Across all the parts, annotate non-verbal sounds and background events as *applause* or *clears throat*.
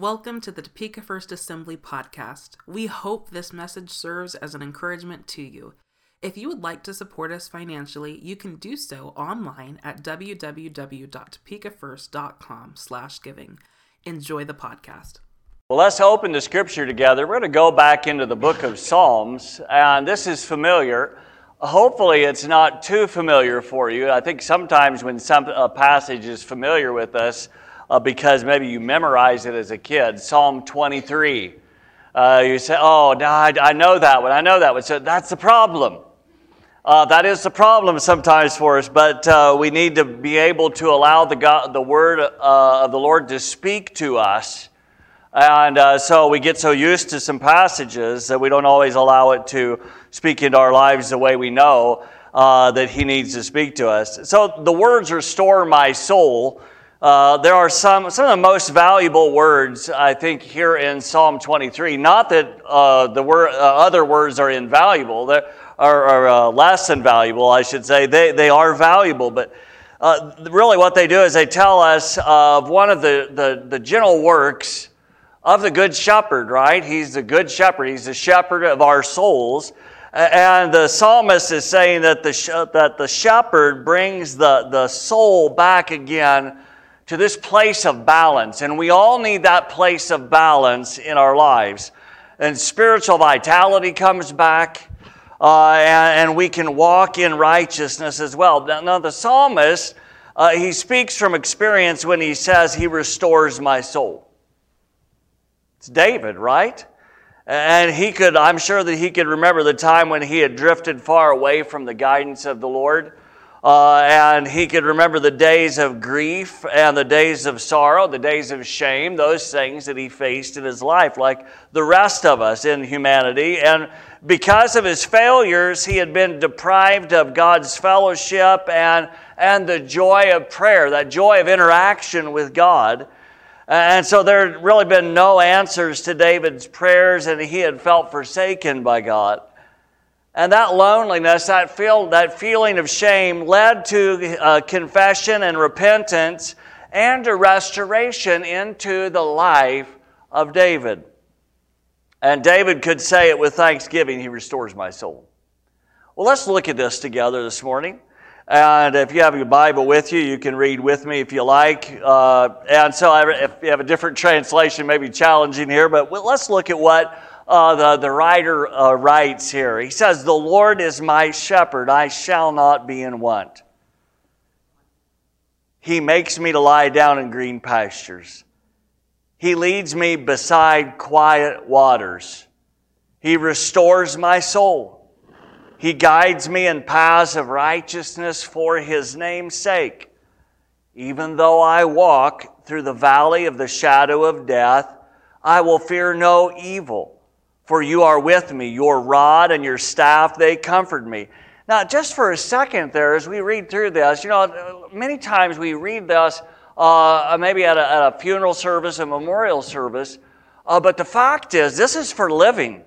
Welcome to the Topeka First Assembly podcast. We hope this message serves as an encouragement to you. If you would like to support us financially, you can do so online at www.topekafirst.com/giving. Enjoy the podcast. Well, let's open the scripture together. We're going to go back into the book of Psalms, and this is familiar. Hopefully, it's not too familiar for you. I think sometimes when some a passage is familiar with us, uh, because maybe you memorized it as a kid. Psalm 23. Uh, you say, Oh, no, I, I, know that one. I know that one. So that's the problem. Uh, that is the problem sometimes for us, but uh, we need to be able to allow the, God, the word uh, of the Lord to speak to us. And uh, so we get so used to some passages that we don't always allow it to speak into our lives the way we know that He needs to speak to us. So the words restore my soul uh, there are some, some of the most valuable words, I think, here in Psalm 23. Not that uh, the word, uh, other words are invaluable, they are, uh, less than valuable, I should say. They, they are valuable, but uh, really what they do is they tell us of one of the, the, the general works of the Good Shepherd, right? He's the Good Shepherd, He's the shepherd of our souls. And the psalmist is saying that the, that the shepherd brings the, the soul back again to this place of balance. And we all need that place of balance in our lives. And spiritual vitality comes back, uh, and, and, we can walk in righteousness as well. Now, now the psalmist, uh, he speaks from experience when he says, He restores my soul. It's David, right? And he could, I'm sure that he could remember the time when he had drifted far away from the guidance of the Lord. Uh, and he could remember the days of grief and the days of sorrow, the days of shame, those things that he faced in his life, like the rest of us in humanity. And because of his failures, he had been deprived of God's fellowship and, and the joy of prayer, that joy of interaction with God. And so there had really been no answers to David's prayers, and he had felt forsaken by God. And that loneliness, that, feel, that feeling of shame, led to uh, confession and repentance and a restoration into the life of David. And David could say it with thanksgiving, He restores my soul. Well, let's look at this together this morning. And if you have your Bible with you, you can read with me if you like. Uh, and so, if you have a different translation, maybe challenging here, but let's look at what uh, the, the writer uh, writes here. He says, The Lord is my shepherd, I shall not be in want. He makes me to lie down in green pastures. He leads me beside quiet waters. He restores my soul. He guides me in paths of righteousness for his name's sake. Even though I walk through the valley of the shadow of death, I will fear no evil for you are with me. Your rod and your staff, they comfort me. Now, just for a second there, as we read through this, you know, many times we read this uh, maybe at a, at a, funeral service, a memorial service, uh, but the fact is, this is for living.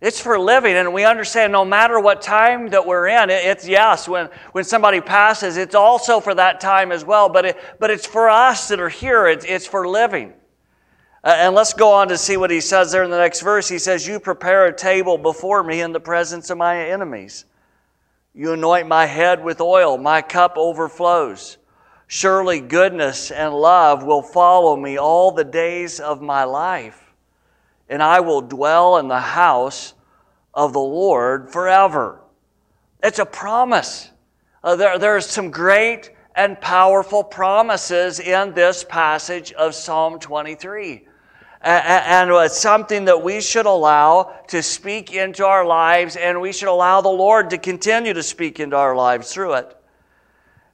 It's for living, and we understand no matter what time that we're in, it's yes, when, when somebody passes, it's also for that time as well, but, it, but it's for us that are here, it's, it's for living. Uh, and let's go on to see what he says there in the next verse. He says, You prepare a table before me in the presence of my enemies. You anoint my head with oil, my cup overflows. Surely goodness and love will follow me all the days of my life, and I will dwell in the house of the Lord forever. It's a promise. Uh, there, there's some great and powerful promises in this passage of Psalm 23 and it's something that we should allow to speak into our lives, and we should allow the Lord to continue to speak into our lives through it.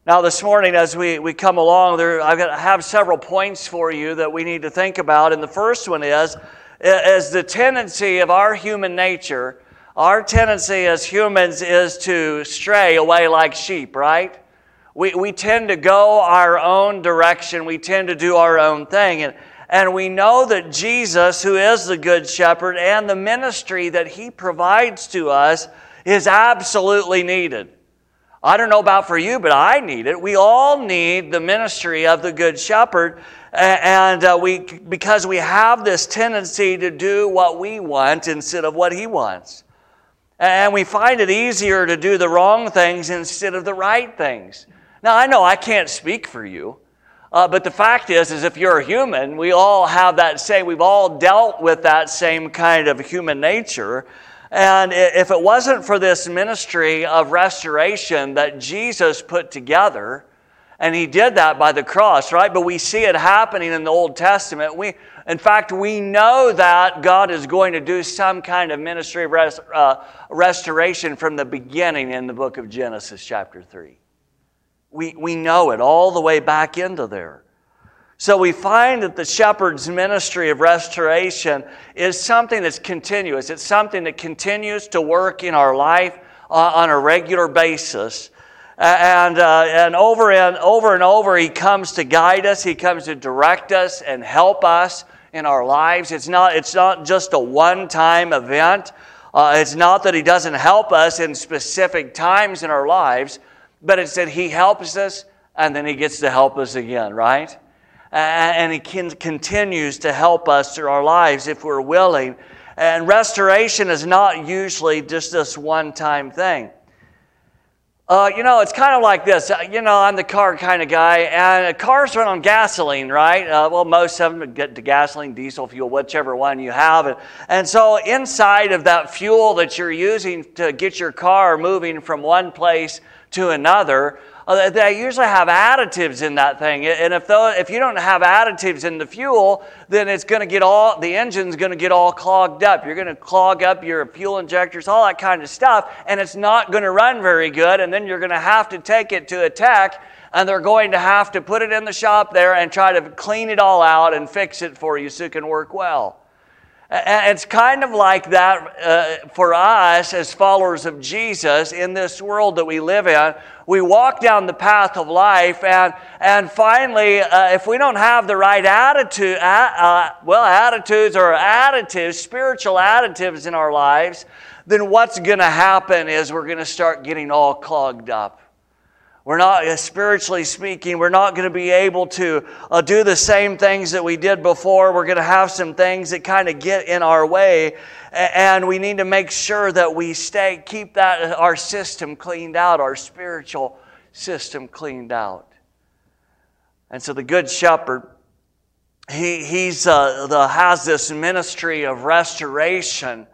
Now, this morning, as we, we come along, there, I have several points for you that we need to think about. And the first one is, is the tendency of our human nature. Our tendency as humans is to stray away like sheep, right? We, we tend to go our own direction. We tend to do our own thing. And, and we know that Jesus, who is the Good Shepherd, and the ministry that he provides to us is absolutely needed. I don't know about for you, but I need it. We all need the ministry of the Good Shepherd. And uh, we, because we have this tendency to do what we want instead of what He wants. And we find it easier to do the wrong things instead of the right things. Now, I know I can't speak for you, uh, but the fact is, is if you're a human, we all have that same, we've all dealt with that same kind of human nature. And if it wasn't for this ministry of restoration that Jesus put together, and he did that by the cross, right? But we see it happening in the Old Testament. We, in fact, we know that God is going to do some kind of ministry of uh, restoration from the beginning in the book of Genesis, chapter 3. We, we know it all the way back into there. So we find that the shepherd's ministry of restoration is something that's continuous. It's something that continues to work in our life uh, on a regular basis. And, uh, and over and over and over, he comes to guide us, he comes to direct us and help us in our lives. It's not, it's not just a one time event. Uh, it's not that he doesn't help us in specific times in our lives, but it said he helps us and then he gets to help us again, right? and He can, continues to help us through our lives if we're willing. And restoration is not usually just this one time thing. Uh, you know, it's kind of like this. Uh, you know, I'm the car kind of guy, and cars run on gasoline, right? Uh, well, most of them get to gasoline, diesel fuel, whichever one you have. And, and so, inside of that fuel that you're using to get your car moving from one place to another, uh, they usually have additives in that thing. And if, though, if you don't have additives in the fuel, then it's going to get all, the engine's going to get all clogged up. You're going to clog up your fuel injectors, all that kind of stuff, and it's not going to run very good. And then you're going to have to take it to a tech, and they're going to have to put it in the shop there and try to clean it all out and fix it for you so it can work well. It's kind of like that uh, for us as followers of Jesus in this world that we live in. We walk down the path of life, and, and finally, uh, if we don't have the right attitude, uh, well, attitudes or additives, spiritual additives in our lives, then what's going to happen is we're going to start getting all clogged up. We're not, uh, spiritually speaking, we're not going to be able to uh, do the same things that we did before. We're going to have some things that kind of get in our way. And we need to make sure that we stay, keep that, uh, our system cleaned out, our spiritual system cleaned out. And so the Good Shepherd, he he's, uh, the, has this ministry of restoration.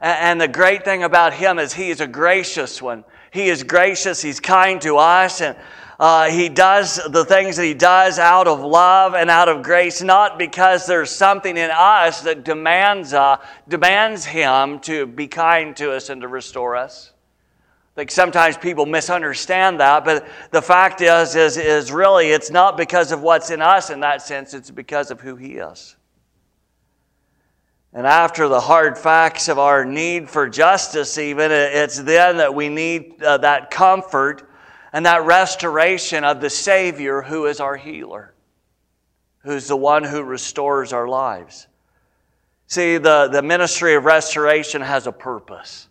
And the great thing about him is he is a gracious one. He is gracious, He's kind to us, and uh, He does the things that He does out of love and out of grace, not because there's something in us that demands, uh, demands Him to be kind to us and to restore us. Like sometimes people misunderstand that, but the fact is, is, is really it's not because of what's in us in that sense, it's because of who He is. And after the hard facts of our need for justice, even, it's then that we need uh, that comfort and that restoration of the Savior who is our healer, who's the one who restores our lives. See, the, the ministry of restoration has a purpose.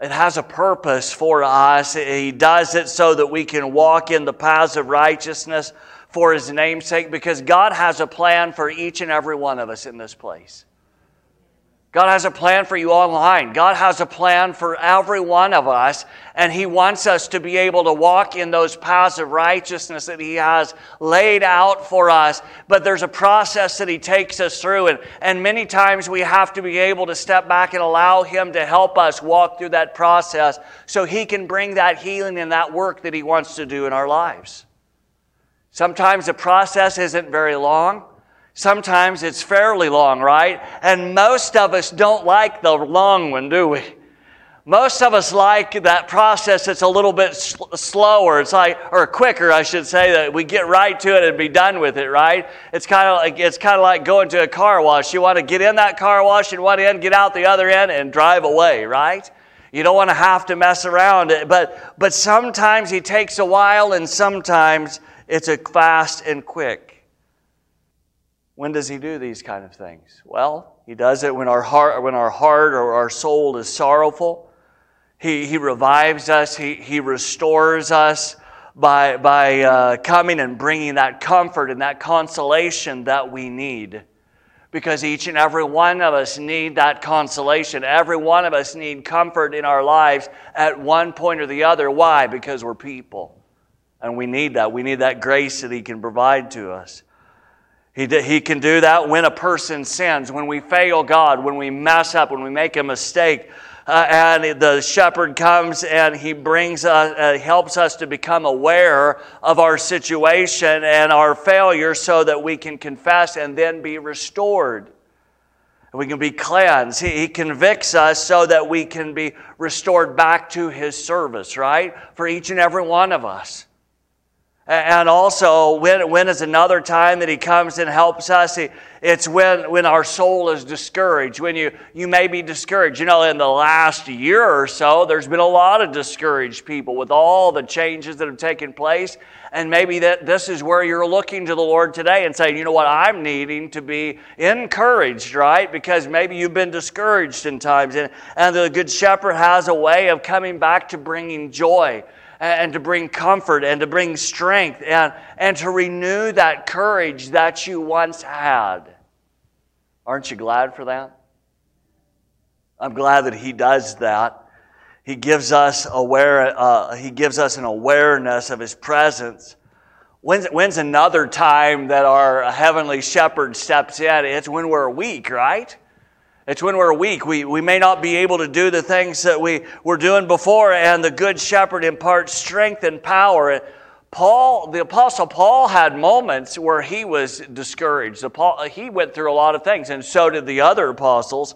It has a purpose for us. He does it so that we can walk in the paths of righteousness for His namesake because God has a plan for each and every one of us in this place. God has a plan for you online. God has a plan for every one of us, and He wants us to be able to walk in those paths of righteousness that He has laid out for us. But there's a process that He takes us through, and, and many times we have to be able to step back and allow Him to help us walk through that process so He can bring that healing and that work that He wants to do in our lives. Sometimes the process isn't very long. Sometimes it's fairly long, right? And most of us don't like the long one, do we? Most of us like that process that's a little bit sl- slower. It's like, or quicker, I should say, that we get right to it and be done with it, right? It's kind of like it's kind of like going to a car wash. You want to get in that car wash in one end, get out the other end, and drive away, right? You don't want to have to mess around. But but sometimes he takes a while, and sometimes it's a fast and quick. When does he do these kind of things? Well, he does it when our heart, when our heart or our soul is sorrowful. He, he revives us, He, he restores us by, by uh, coming and bringing that comfort and that consolation that we need. Because each and every one of us need that consolation. Every one of us need comfort in our lives at one point or the other. Why? Because we're people. And we need that. We need that grace that He can provide to us. He, he can do that when a person sins, when we fail God, when we mess up, when we make a mistake. Uh, and the shepherd comes and he brings us, uh, helps us to become aware of our situation and our failure so that we can confess and then be restored. We can be cleansed. He, he convicts us so that we can be restored back to his service, right? For each and every one of us. And also, when, when is another time that He comes and helps us? It's when, when our soul is discouraged, when you, you may be discouraged. You know, in the last year or so, there's been a lot of discouraged people with all the changes that have taken place. And maybe that this is where you're looking to the Lord today and saying, you know what, I'm needing to be encouraged, right? Because maybe you've been discouraged in times. And, and the Good Shepherd has a way of coming back to bringing joy and to bring comfort and to bring strength and, and to renew that courage that you once had. Aren't you glad for that? I'm glad that He does that. He gives us aware. Uh, he gives us an awareness of His presence. When's, when's another time that our heavenly Shepherd steps in? It's when we're weak, right? It's when we're weak. We, we may not be able to do the things that we were doing before, and the Good Shepherd imparts strength and power. Paul, the Apostle Paul, had moments where he was discouraged. He went through a lot of things, and so did the other apostles.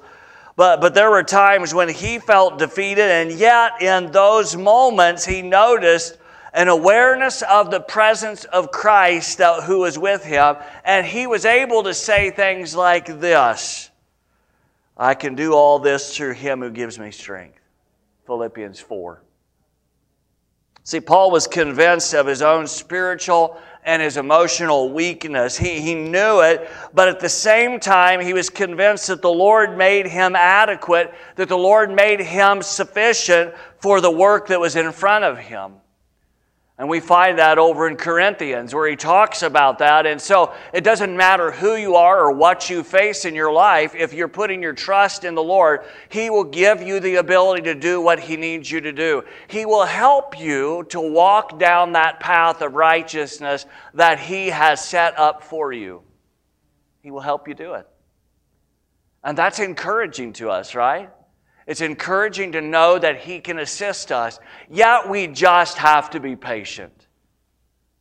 But, but there were times when he felt defeated, and yet in those moments, he noticed an awareness of the presence of Christ who was with him, and he was able to say things like this I can do all this through him who gives me strength. Philippians 4. See, Paul was convinced of his own spiritual and his emotional weakness. He, he knew it, but at the same time, he was convinced that the Lord made him adequate, that the Lord made him sufficient for the work that was in front of him. And we find that over in Corinthians where he talks about that. And so it doesn't matter who you are or what you face in your life, if you're putting your trust in the Lord, he will give you the ability to do what he needs you to do. He will help you to walk down that path of righteousness that he has set up for you. He will help you do it. And that's encouraging to us, right? It's encouraging to know that He can assist us, yet we just have to be patient.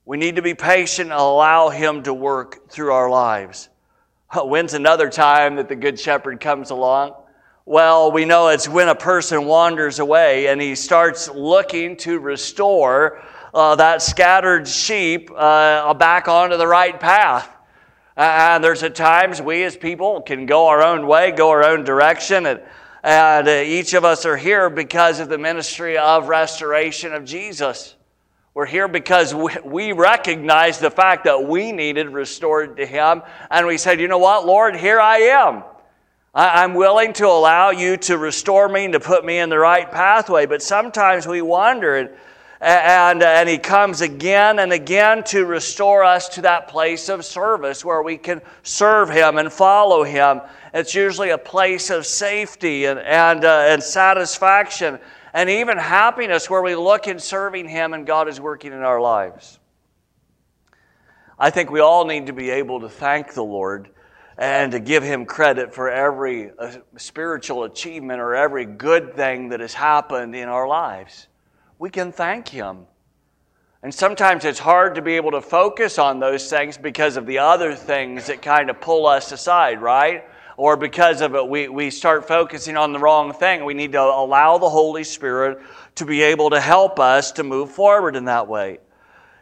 We need to be patient and allow Him to work through our lives. *laughs* When's another time that the Good Shepherd comes along? Well, we know it's when a person wanders away and he starts looking to restore uh, that scattered sheep uh, back onto the right path. And there's at times we as people can go our own way, go our own direction, and and uh, each of us are here because of the ministry of restoration of Jesus. We're here because we recognize the fact that we needed restored to Him. And we said, you know what, Lord, here I am. I'm willing to allow you to restore me and to put me in the right pathway. But sometimes we wonder, and, and, and He comes again and again to restore us to that place of service where we can serve Him and follow Him it's usually a place of safety and, and, uh, and satisfaction and even happiness where we look in serving Him and God is working in our lives. I think we all need to be able to thank the Lord and to give Him credit for every uh, spiritual achievement or every good thing that has happened in our lives. We can thank Him. And sometimes it's hard to be able to focus on those things because of the other things that kind of pull us aside, right? Or because of it, we, we start focusing on the wrong thing. We need to allow the Holy Spirit to be able to help us to move forward in that way.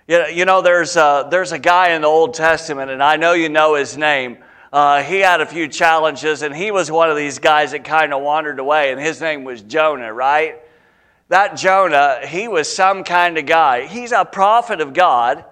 You know, there's a, there's a guy in the Old Testament, and I know you know his name. Uh, he had a few challenges, and he was one of these guys that kind of wandered away, and his name was Jonah, right? That Jonah, he was some kind of guy. He's a prophet of God.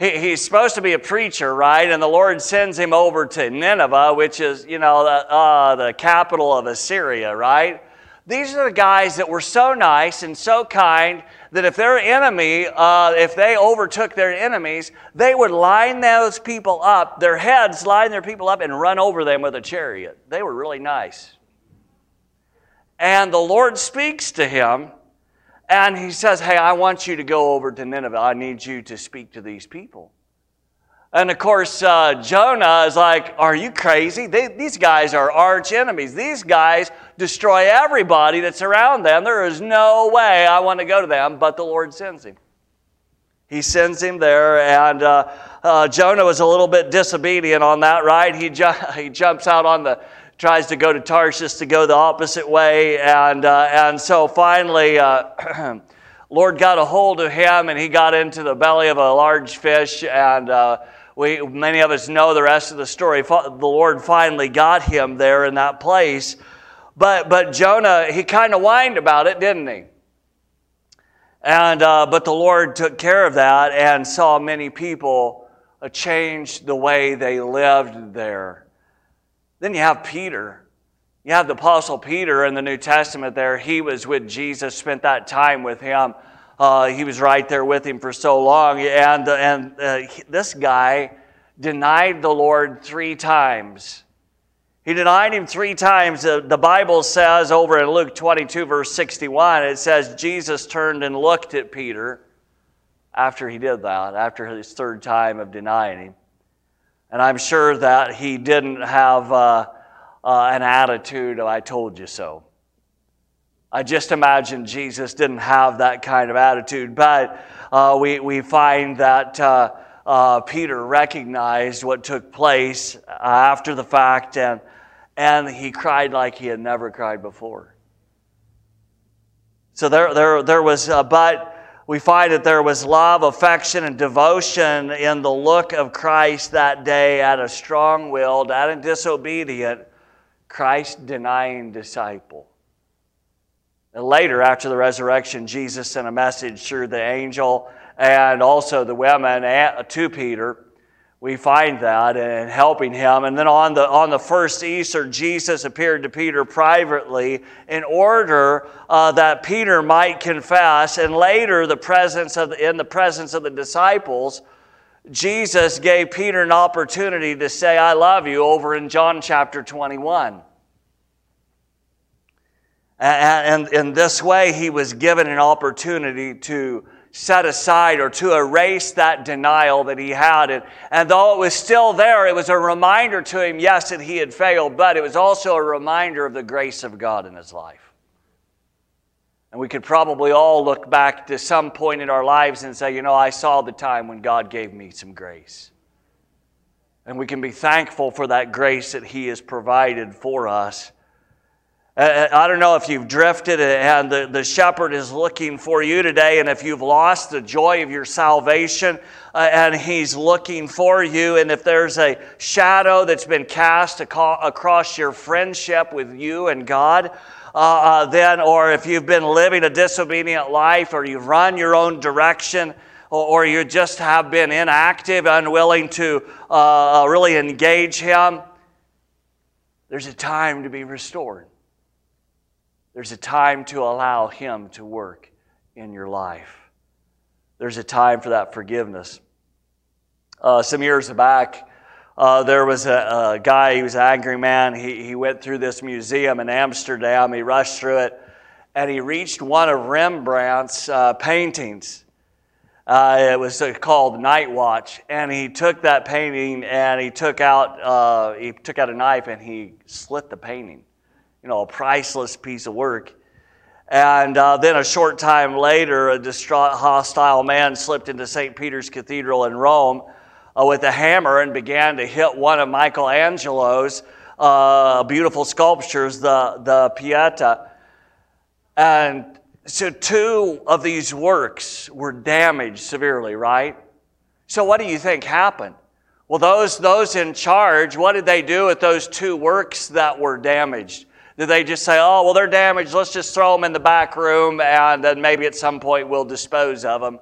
He, he's supposed to be a preacher, right? And the Lord sends him over to Nineveh, which is, you know, the, uh, the capital of Assyria, right? These are the guys that were so nice and so kind that if their enemy, uh, if they overtook their enemies, they would line those people up, their heads line their people up, and run over them with a chariot. They were really nice. And the Lord speaks to him, and he says, Hey, I want you to go over to Nineveh. I need you to speak to these people. And of course, uh, Jonah is like, Are you crazy? They, these guys are arch enemies. These guys destroy everybody that's around them. There is no way I want to go to them, but the Lord sends him. He sends him there, and uh, uh, Jonah was a little bit disobedient on that, right? He, ju- he jumps out on the, tries to go to Tarshish to go the opposite way, and, uh, and so finally, uh, *clears throat* Lord got a hold of him, and he got into the belly of a large fish, and uh, we, many of us know the rest of the story. The Lord finally got him there in that place. But, but Jonah, he kind of whined about it, didn't he? And, uh, but the Lord took care of that and saw many people uh, change the way they lived there. Then you have Peter. You have the Apostle Peter in the New Testament there. He was with Jesus, spent that time with him. Uh, he was right there with him for so long. And, and uh, this guy denied the Lord three times. He denied him three times. The Bible says over in Luke 22, verse 61, it says Jesus turned and looked at Peter after he did that, after his third time of denying him. And I'm sure that he didn't have uh, uh, an attitude of, I told you so. I just imagine Jesus didn't have that kind of attitude, but uh, we, we find that uh, uh, Peter recognized what took place after the fact, and, and he cried like he had never cried before. So there, there, there was, uh, but we find that there was love, affection, and devotion in the look of Christ that day at a strong willed, at a disobedient, Christ denying disciple. And later, after the resurrection, Jesus sent a message through the angel and also the women to Peter. We find that and helping him. And then on the, on the first Easter, Jesus appeared to Peter privately in order uh, that Peter might confess. And later, the presence of the, in the presence of the disciples, Jesus gave Peter an opportunity to say, I love you, over in John chapter 21. And in this way, he was given an opportunity to set aside or to erase that denial that he had. And, and though it was still there, it was a reminder to him, yes, that he had failed, but it was also a reminder of the grace of God in his life. And we could probably all look back to some point in our lives and say, you know, I saw the time when God gave me some grace. And we can be thankful for that grace that he has provided for us. Uh, uh, I don't know if you've drifted and the, the shepherd is looking for you today, and if you've lost the joy of your salvation uh, and he's looking for you, and if there's a shadow that's been cast across your friendship with you and God, uh, uh, then, or if you've been living a disobedient life, or you've run your own direction, or, or you just have been inactive, unwilling to uh, really engage Him, there's a time to be restored. There's a time to allow Him to work in your life. There's a time for that forgiveness. Uh, some years back, uh, there was a, a, guy, he was an angry man. He, he went through this museum in Amsterdam. He rushed through it, and he reached one of Rembrandt's uh, paintings. Uh, it was uh, called Night Watch, and he took that painting and he took out uh, he took out a knife and he slit the painting you know, a priceless piece of work. And uh, then a short time later, a distraught, hostile man slipped into St. Peter's Cathedral in Rome uh, with a hammer and began to hit one of Michelangelo's uh, beautiful sculptures, the, the Pieta. And so two of these works were damaged severely, right? So what do you think happened? Well, those, those in charge, what did they do with those two works that were damaged? Do they just say, oh, well, they're damaged, let's just throw them in the back room and then maybe at some point we'll dispose of them?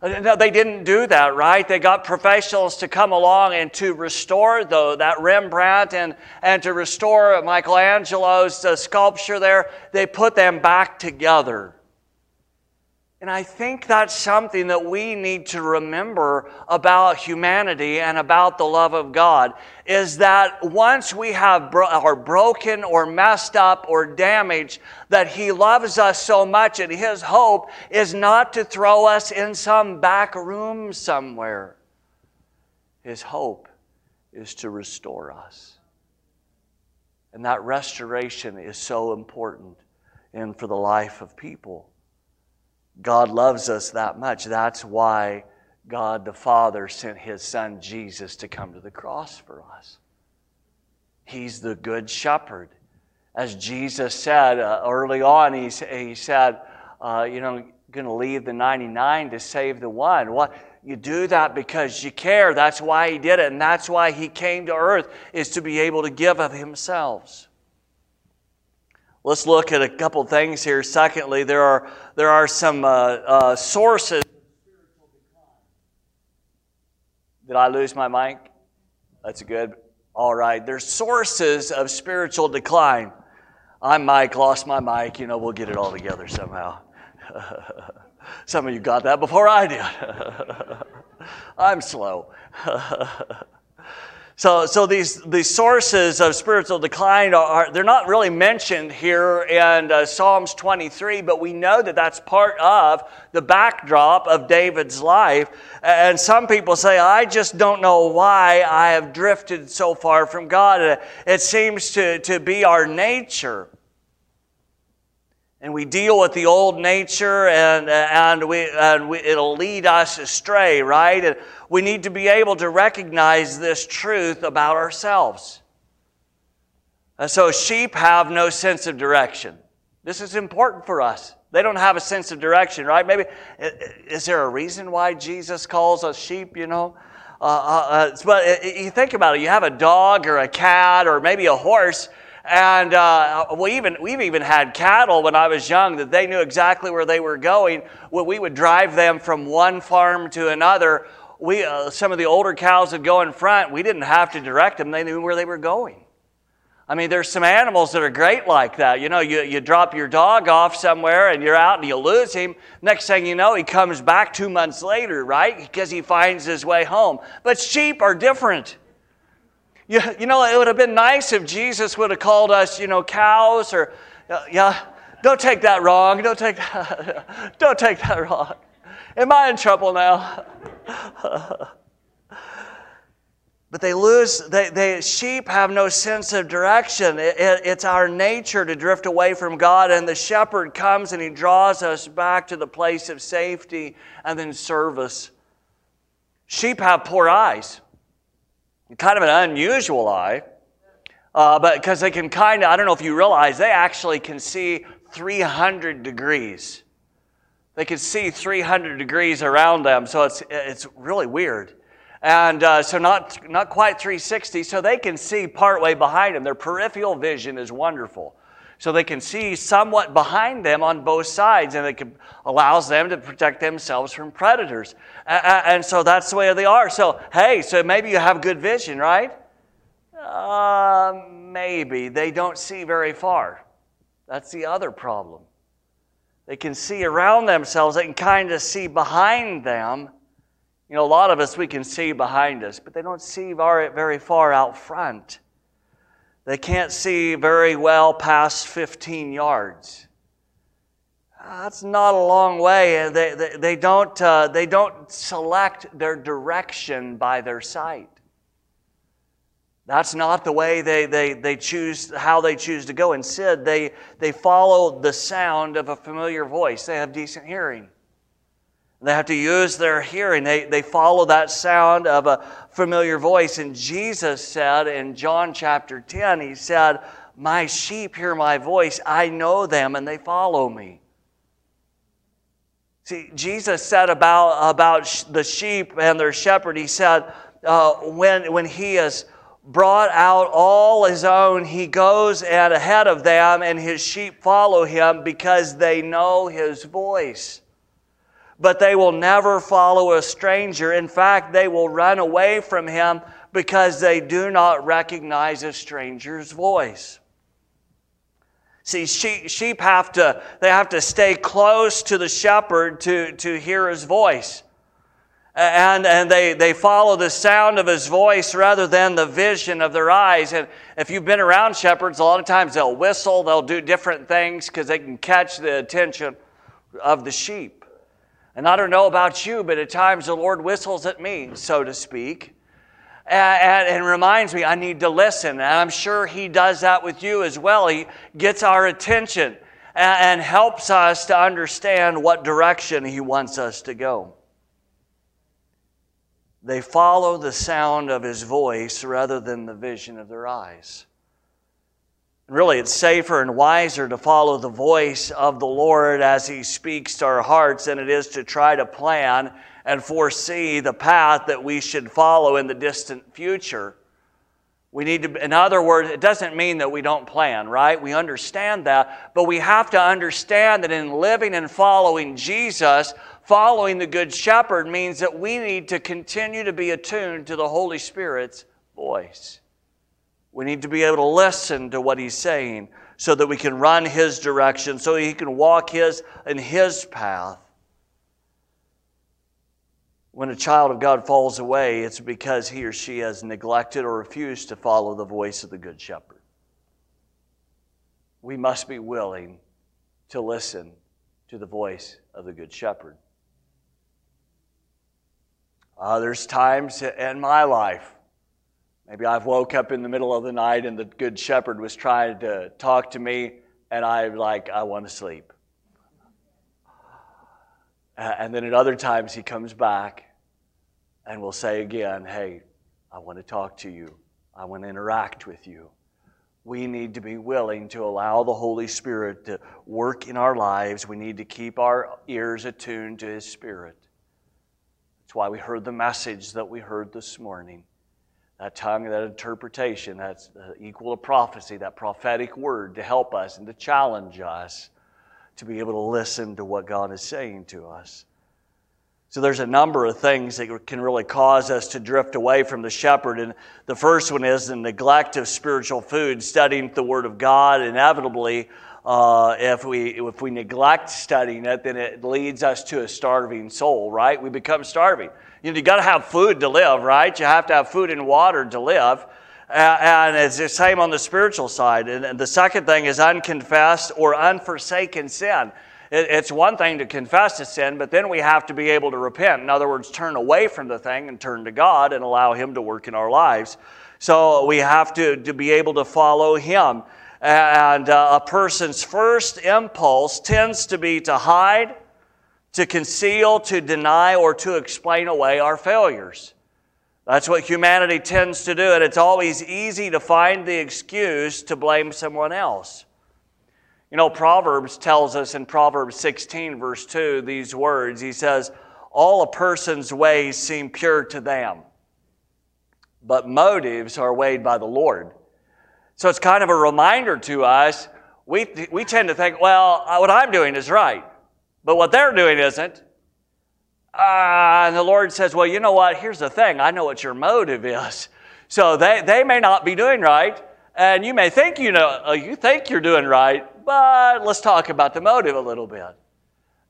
No, they didn't do that, right? They got professionals to come along and to restore though that Rembrandt and, and to restore Michelangelo's uh, sculpture there. They put them back together. And I think that's something that we need to remember about humanity and about the love of God is that once we have bro- are broken or messed up or damaged, that He loves us so much and His hope is not to throw us in some back room somewhere. His hope is to restore us. And that restoration is so important and for the life of people. God loves us that much. That's why God the Father sent his son Jesus to come to the cross for us. He's the good shepherd. As Jesus said uh, early on, he, he said, uh, You know, going to leave the 99 to save the one. What? You do that because you care. That's why he did it. And that's why he came to earth, is to be able to give of himself. Let's look at a couple things here. Secondly, there are, there are some uh, uh, sources. Did I lose my mic? That's good. All right. There's sources of spiritual decline. I'm Mike, lost my mic. You know, we'll get it all together somehow. *laughs* Some of you got that before I did. *laughs* I'm slow. *laughs* So, so these, these sources of spiritual decline are, they're not really mentioned here in uh, Psalms 23, but we know that that's part of the backdrop of David's life. And some people say, I just don't know why I have drifted so far from God. It seems to, to be our nature and we deal with the old nature and, and, we, and we, it'll lead us astray, right? And we need to be able to recognize this truth about ourselves. And so, sheep have no sense of direction. This is important for us. They don't have a sense of direction, right? Maybe, is there a reason why Jesus calls us sheep, you know? Uh, uh, uh but you think about it, you have a dog or a cat or maybe a horse and uh, we even, we've even had cattle when I was young that they knew exactly where they were going. When we would drive them from one farm to another, we, uh, some of the older cows would go in front. We didn't have to direct them, they knew where they were going. I mean, there's some animals that are great like that. You know, you, you drop your dog off somewhere and you're out and you lose him. Next thing you know, he comes back two months later, right? Because he finds his way home. But sheep are different. You, you know, it would have been nice if Jesus would have called us, you know, cows or, uh, yeah, don't take that wrong. Don't take that, *laughs* don't take that wrong. Am I in trouble now? *laughs* but they lose, they, they, sheep have no sense of direction. It, it, it's our nature to drift away from God, and the shepherd comes and he draws us back to the place of safety and then service. Sheep have poor eyes kind of an unusual eye, uh, but because they can kind of, I don't know if you realize, they actually can see 300 degrees. They can see 300 degrees around them, so it's, it's really weird. And uh, so, not, not quite 360, so they can see partway behind them. Their peripheral vision is wonderful so they can see somewhat behind them on both sides and it allows them to protect themselves from predators. And so that's the way they are. So hey so maybe you have good vision right? Uh, maybe. They don't see very far. That's the other problem. They can see around themselves. They can kind of see behind them. You know a lot of us we can see behind us but they don't see very, very far out front they can't see very well past 15 yards. That's not a long way. They, they, they, don't, uh, they don't select their direction by their sight. That's not the way they, they, they choose, how they choose to go. Instead, they, they follow the sound of a familiar voice. They have decent hearing. They have to use their hearing. They, they follow that sound of a familiar voice. And Jesus said in John chapter 10, He said, My sheep hear my voice. I know them and they follow me. See, Jesus said about, about the sheep and their shepherd, He said, uh, when, when He has brought out all His own, He goes ahead of them, and His sheep follow Him because they know His voice. But they will never follow a stranger. In fact, they will run away from him because they do not recognize a stranger's voice. See, sheep have to, they have to stay close to the shepherd to, to hear his voice. And, and they, they follow the sound of his voice rather than the vision of their eyes. And if you've been around shepherds, a lot of times they'll whistle, they'll do different things because they can catch the attention of the sheep. And I don't know about you, but at times the Lord whistles at me, so to speak and, and, reminds me I need to listen. And I'm sure He does that with you as well. He gets our attention and, and helps us to understand what direction He wants us to go. They follow the sound of His voice rather than the vision of their eyes. Really, it's safer and wiser to follow the voice of the Lord as He speaks to our hearts than it is to try to plan and foresee the path that we should follow in the distant future. We need to, in other words, it doesn't mean that we don't plan, right? We understand that, but we have to understand that in living and following Jesus, following the Good Shepherd means that we need to continue to be attuned to the Holy Spirit's voice. We need to be able to listen to what He's saying so that we can run His direction, so He can walk His in His path. When a child of God falls away, it's because he or she has neglected or refused to follow the voice of the Good Shepherd. We must be willing to listen to the voice of the Good Shepherd. Uh, there's times in my life, maybe I've woke up in the middle of the night and the Good Shepherd was trying to talk to me, and I'm like, I want to sleep. And then at other times, he comes back and will say again, Hey, I want to talk to you, I want to interact with you. We need to be willing to allow the Holy Spirit to work in our lives. We need to keep our ears attuned to His Spirit. That's why we heard the message that we heard this morning. That tongue, that interpretation, that's equal to prophecy, that prophetic word to help us and to challenge us to be able to listen to what God is saying to us. So there's a number of things that can really cause us to drift away from the shepherd. And the first one is the neglect of spiritual food, studying the Word of God. Inevitably, uh, if, we, if we neglect studying it, then it leads us to a starving soul, right? We become starving. You know, you got to have food to live, right? You have to have food and water to live. And it's the same on the spiritual side. And the second thing is unconfessed or unforsaken sin. It's one thing to confess a sin, but then we have to be able to repent. In other words, turn away from the thing and turn to God and allow Him to work in our lives. So we have to, to be able to follow Him. And uh, a person's first impulse tends to be to hide, to conceal, to deny, or to explain away our failures. That's what humanity tends to do, and it's always easy to find the excuse to blame someone else. You know, Proverbs tells us in Proverbs 16, verse 2, these words. He says, All a person's ways seem pure to them, but motives are weighed by the Lord. So it's kind of a reminder to us. We, we tend to think, well, what I'm doing is right, but what they're doing isn't. Uh, and the Lord says, well, you know what? Here's the thing I know what your motive is. So they, they may not be doing right, and you may think you know, uh, you think you're doing right, but let's talk about the motive a little bit.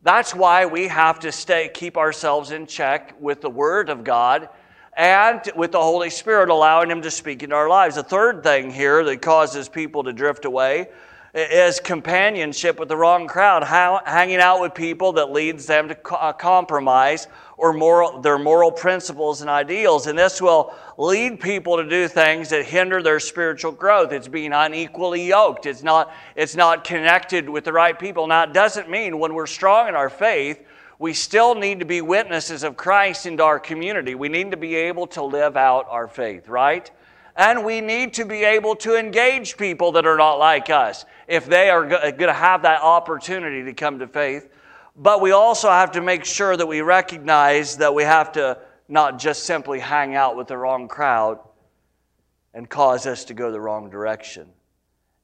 That's why we have to stay, keep ourselves in check with the Word of God and with the Holy Spirit, allowing Him to speak in our lives. The third thing here that causes people to drift away is companionship with the wrong crowd, hanging out with people that leads them to uh, compromise or moral, their moral principles and ideals. And this will lead people to do things that hinder their spiritual growth. It's being unequally yoked. It's not, it's not connected with the right people. Now, it doesn't mean when we're strong in our faith, we still need to be witnesses of Christ into our community. We need to be able to live out our faith, right? And we need to be able to engage people that are not like us if they are going to have that opportunity to come to faith. But we also have to make sure that we recognize that we have to not just simply hang out with the wrong crowd and cause us to go the wrong direction.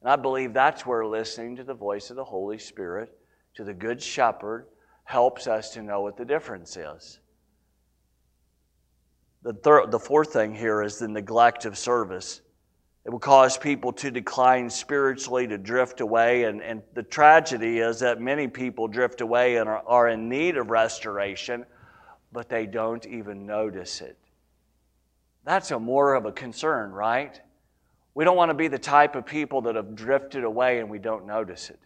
And I believe that's where listening to the voice of the Holy Spirit, to the Good Shepherd, helps us to know what the difference is. The, the fourth thing here is the neglect of service. It will cause people to decline spiritually, to drift away. And, and the tragedy is that many people drift away and are, are in need of restoration, but they don't even notice it. That's a more of a concern, right? We don't want to be the type of people that have drifted away and we don't notice it.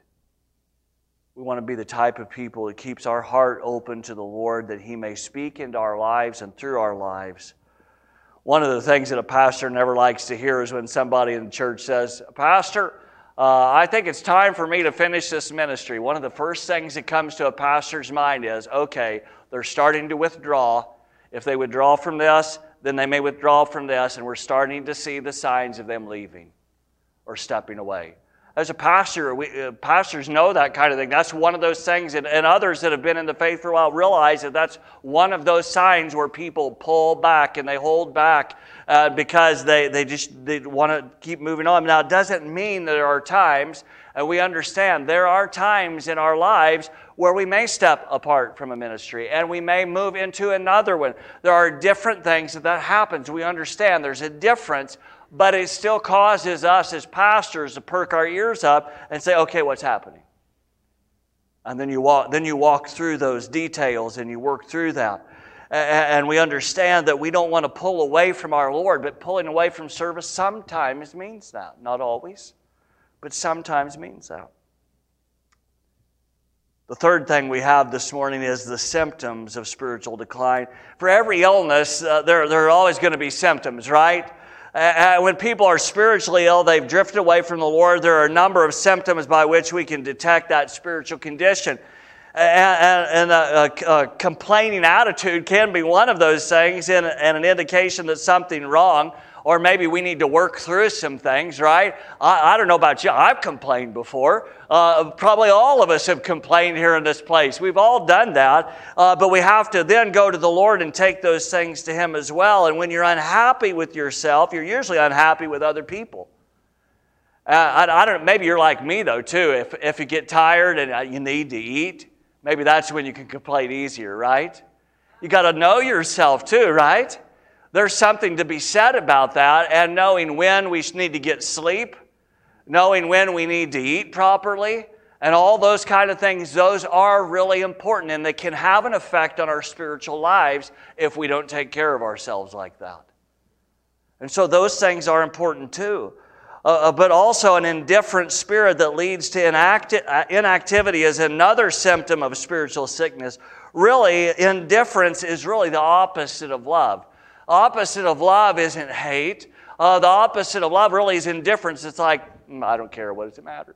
We want to be the type of people that keeps our heart open to the Lord that He may speak into our lives and through our lives. One of the things that a pastor never likes to hear is when somebody in the church says, Pastor, uh, I think it's time for me to finish this ministry. One of the first things that comes to a pastor's mind is, okay, they're starting to withdraw. If they withdraw from this, then they may withdraw from this, and we're starting to see the signs of them leaving or stepping away. As a pastor, we, uh, pastors know that kind of thing. That's one of those things, and, and others that have been in the faith for a while realize that that's one of those signs where people pull back and they hold back uh, because they, they just they want to keep moving on. Now, it doesn't mean that there are times, and we understand there are times in our lives where we may step apart from a ministry and we may move into another one. There are different things that that happens. We understand there's a difference but it still causes us as pastors to perk our ears up and say, okay, what's happening? And then you walk, then you walk through those details and you work through that. And we understand that we don't want to pull away from our Lord, but pulling away from service sometimes means that. Not always, but sometimes means that. The third thing we have this morning is the symptoms of spiritual decline. For every illness, uh, there, there are always going to be symptoms, right? Uh, uh, when people are spiritually ill, they've drifted away from the Lord, there are a number of symptoms by which we can detect that spiritual condition. Uh, and, a, a, a, complaining attitude can be one of those things and, and an indication that something wrong or maybe we need to work through some things, right? I, I don't know about you, I've complained before. Uh, probably all of us have complained here in this place. We've all done that, uh, but we have to then go to the Lord and take those things to Him as well. And when you're unhappy with yourself, you're usually unhappy with other people. Uh, I, I, don't. Maybe you're like me though too. If if you get tired and uh, you need to eat, maybe that's when you can complain easier, right? You got to know yourself too, right? There's something to be said about that, and knowing when we need to get sleep, knowing when we need to eat properly, and all those kind of things, those are really important, and they can have an effect on our spiritual lives if we don't take care of ourselves like that. And so those things are important too. Uh, uh but also, an indifferent spirit that leads to inacti- uh, inactivity is another symptom of spiritual sickness. Really, indifference is really the opposite of love. Opposite of love isn't hate. Uh, the opposite of love really is indifference. It's like, mm, I don't care. What does it matter?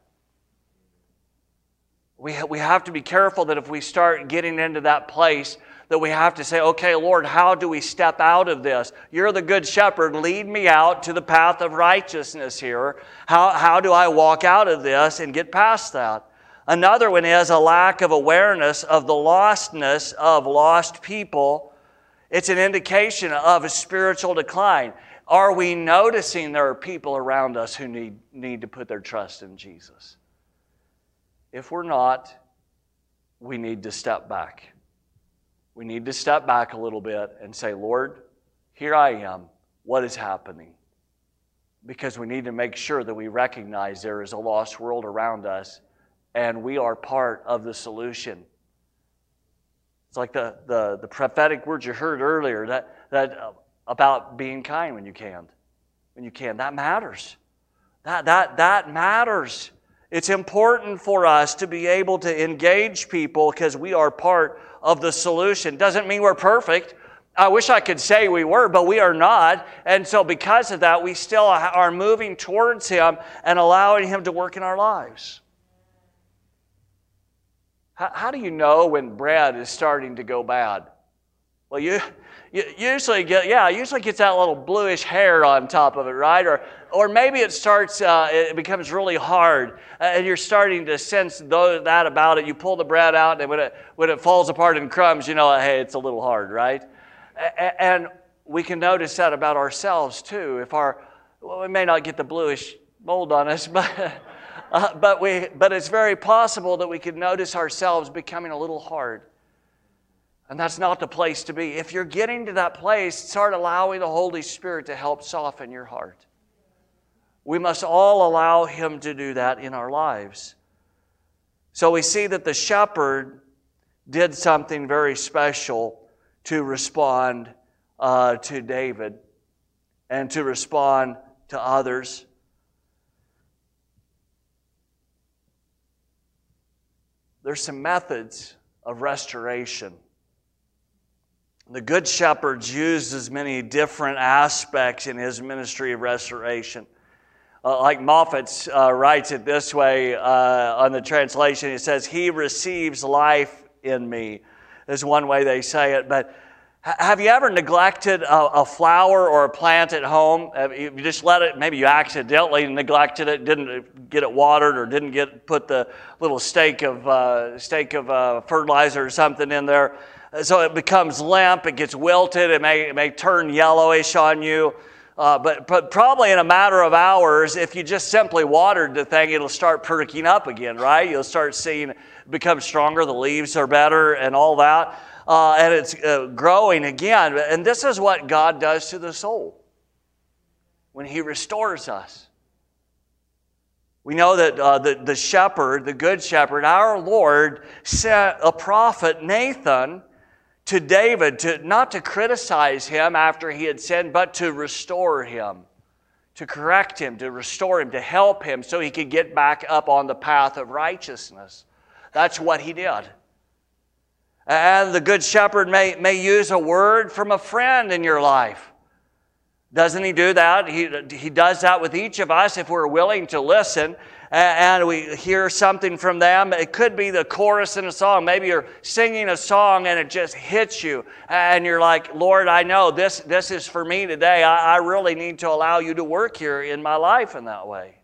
We, ha- we have to be careful that if we start getting into that place, that we have to say, okay, Lord, how do we step out of this? You're the good shepherd. Lead me out to the path of righteousness here. How, how do I walk out of this and get past that? Another one is a lack of awareness of the lostness of lost people it's an indication of a spiritual decline. Are we noticing there are people around us who need, need to put their trust in Jesus? If we're not, we need to step back. We need to step back a little bit and say, Lord, here I am. What is happening? Because we need to make sure that we recognize there is a lost world around us and we are part of the solution. It's like the, the, the prophetic words you heard earlier that, that uh, about being kind when you can. When you can. That matters. That, that, that matters. It's important for us to be able to engage people because we are part of the solution. Doesn't mean we're perfect. I wish I could say we were, but we are not. And so, because of that, we still are moving towards Him and allowing Him to work in our lives. How, how do you know when bread is starting to go bad? Well, you, you usually get, yeah, usually gets that little bluish hair on top of it, right? Or, or maybe it starts, uh, it becomes really hard, uh, and you're starting to sense that about it. You pull the bread out, and when it, when it falls apart in crumbs, you know, hey, it's a little hard, right? And we can notice that about ourselves too. If our, well, we may not get the bluish mold on us, *laughs* but uh, but, we, but it's very possible that we could notice ourselves becoming a little hard. And that's not the place to be. If you're getting to that place, start allowing the Holy Spirit to help soften your heart. We must all allow Him to do that in our lives. So we see that the shepherd did something very special to respond uh, to David and to respond to others. There's some methods of restoration. The Good Shepherd uses many different aspects in his ministry of restoration. Uh, like Moffatt uh, writes it this way uh, on the translation, he says, He receives life in me, is one way they say it. But have you ever neglected a, a, flower or a plant at home? You just let it, maybe you accidentally neglected it, didn't get it watered, or didn't get put the little stake of, uh, stake of uh, fertilizer or something in there. So it becomes limp, it gets wilted, it may, it may turn yellowish on you. Uh, but, but probably in a matter of hours, if you just simply watered the thing, it'll start perking up again, right? You'll start seeing become stronger, the leaves are better, and all that. Uh, and it's uh, growing again. And this is what God does to the soul when He restores us. We know that uh, the, the shepherd, the good shepherd, our Lord, sent a prophet, Nathan, to David to not to criticize him after he had sinned, but to restore him, to correct him, to restore him, to help him so he could get back up on the path of righteousness. That's what he did. And the Good Shepherd may, may use a word from a friend in your life. Doesn't he do that? He, he does that with each of us if we're willing to listen and we hear something from them. It could be the chorus in a song. Maybe you're singing a song and it just hits you, and you're like, Lord, I know this, this is for me today. I, I really need to allow you to work here in my life in that way.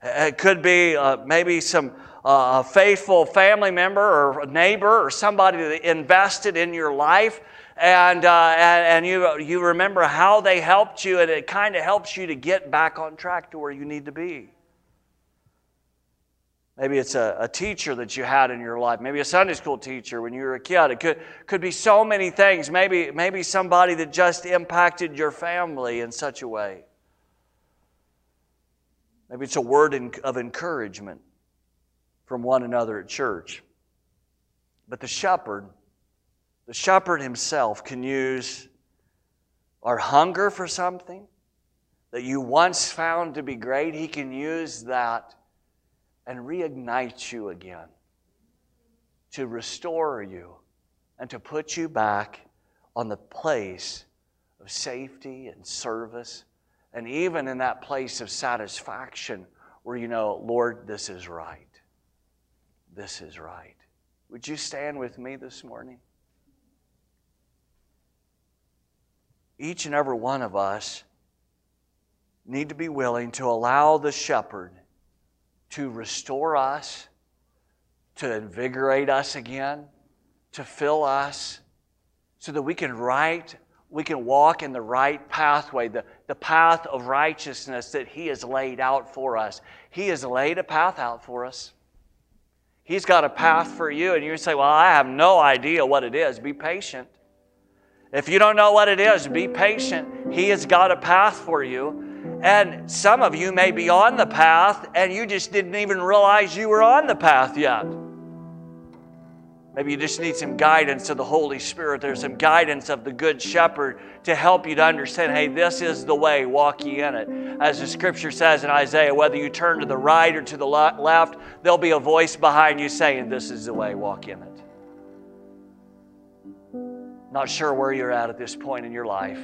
It could be uh, maybe some uh, faithful family member or a neighbor or somebody that invested in your life and, uh, and, and, you, you remember how they helped you, and it kind of helps you to get back on track to where you need to be. Maybe it's a, a teacher that you had in your life. Maybe a Sunday school teacher when you were a kid. It could, could be so many things. Maybe, maybe somebody that just impacted your family in such a way. Maybe it's a word of encouragement from one another at church. But the shepherd, the shepherd himself can use our hunger for something that you once found to be great. He can use that and reignite you again, to restore you, and to put you back on the place of safety and service, and even in that place of satisfaction where you know, Lord, this is right. This is right. Would you stand with me this morning? Each and every one of us need to be willing to allow the shepherd to restore us, to invigorate us again, to fill us, so that we can right, we can walk in the right pathway, the, the path of righteousness that He has laid out for us. He has laid a path out for us. He's got a path for you, and you say, Well, I have no idea what it is. Be patient. If you don't know what it is, be patient. He has got a path for you. And some of you may be on the path and you just didn't even realize you were on the path yet. Maybe you just need some guidance of the Holy Spirit. There's some guidance of the Good Shepherd to help you to understand hey, this is the way, walk ye in it. As the scripture says in Isaiah, whether you turn to the right or to the left, there'll be a voice behind you saying, This is the way, walk in it. Not sure where you're at at this point in your life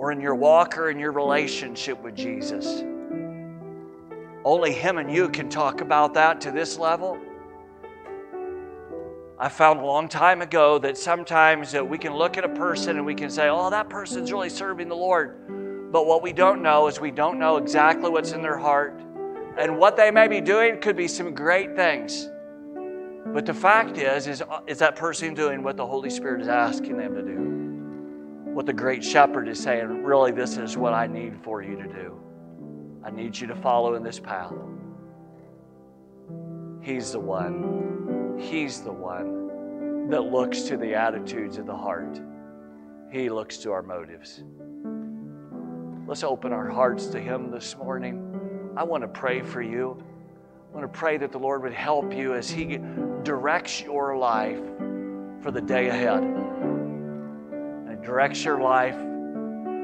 or in your walk or in your relationship with Jesus. Only Him and you can talk about that to this level. I found a long time ago that sometimes that we can look at a person and we can say, oh, that person's really serving the Lord. But what we don't know is we don't know exactly what's in their heart. And what they may be doing could be some great things. But the fact is, is, is that person doing what the Holy Spirit is asking them to do? What the great shepherd is saying really, this is what I need for you to do. I need you to follow in this path. He's the one. He's the one that looks to the attitudes of the heart. He looks to our motives. Let's open our hearts to Him this morning. I want to pray for you. I want to pray that the Lord would help you as He directs your life for the day ahead directs your life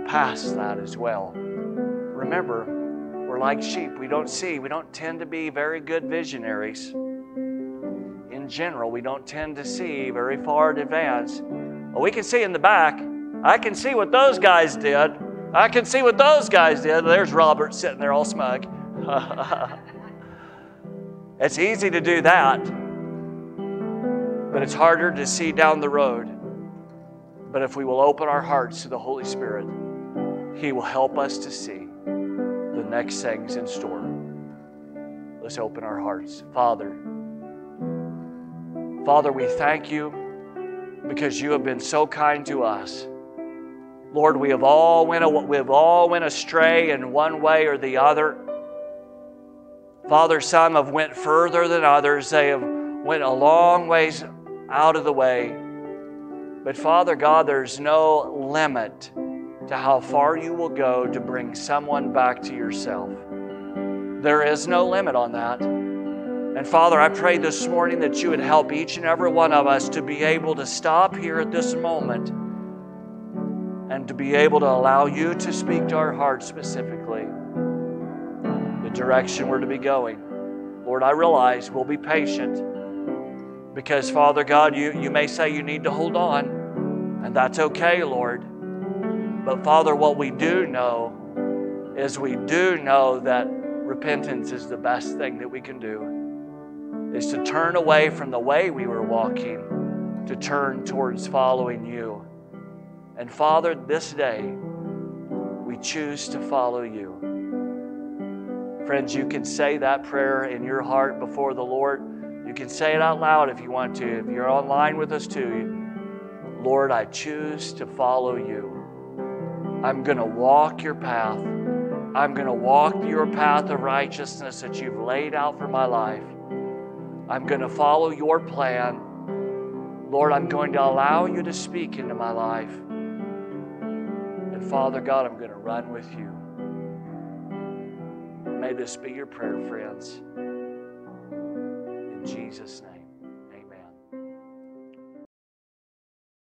past that as well. Remember, we're like sheep. We don't see, we don't tend to be very good visionaries. In general, we don't tend to see very far in advance. We can see in the back. I can see what those guys did. I can see what those guys did. There's Robert sitting there all smug. *laughs* it's easy to do that, but it's harder to see down the road. But if we will open our hearts to the Holy Spirit, He will help us to see the next things in store. Let's open our hearts. Father, Father, we thank you because you have been so kind to us. Lord, we have all went, we have all went astray in one way or the other. Father, some have went further than others. They have went a long ways out of the way. But Father God, there's no limit to how far you will go to bring someone back to yourself. There is no limit on that. And Father, I pray this morning that you would help each and every one of us to be able to stop here at this moment and to be able to allow you to speak to our hearts specifically the direction we're to be going. Lord, I realize we'll be patient because, Father God, you, you may say you need to hold on, and that's okay, Lord. But, Father, what we do know is we do know that repentance is the best thing that we can do, is to turn away from the way we were walking, to turn towards following you. And Father, this day, we choose to follow you. Friends, you can say that prayer in your heart before the Lord. You can say it out loud if you want to. If you're online with us too, Lord, I choose to follow you. I'm going to walk your path. I'm going to walk your path of righteousness that you've laid out for my life. I'm going to follow your plan. Lord, I'm going to allow you to speak into my life. And Father God, I'm going to run with you. May this be your prayer, friends. In Jesus' name.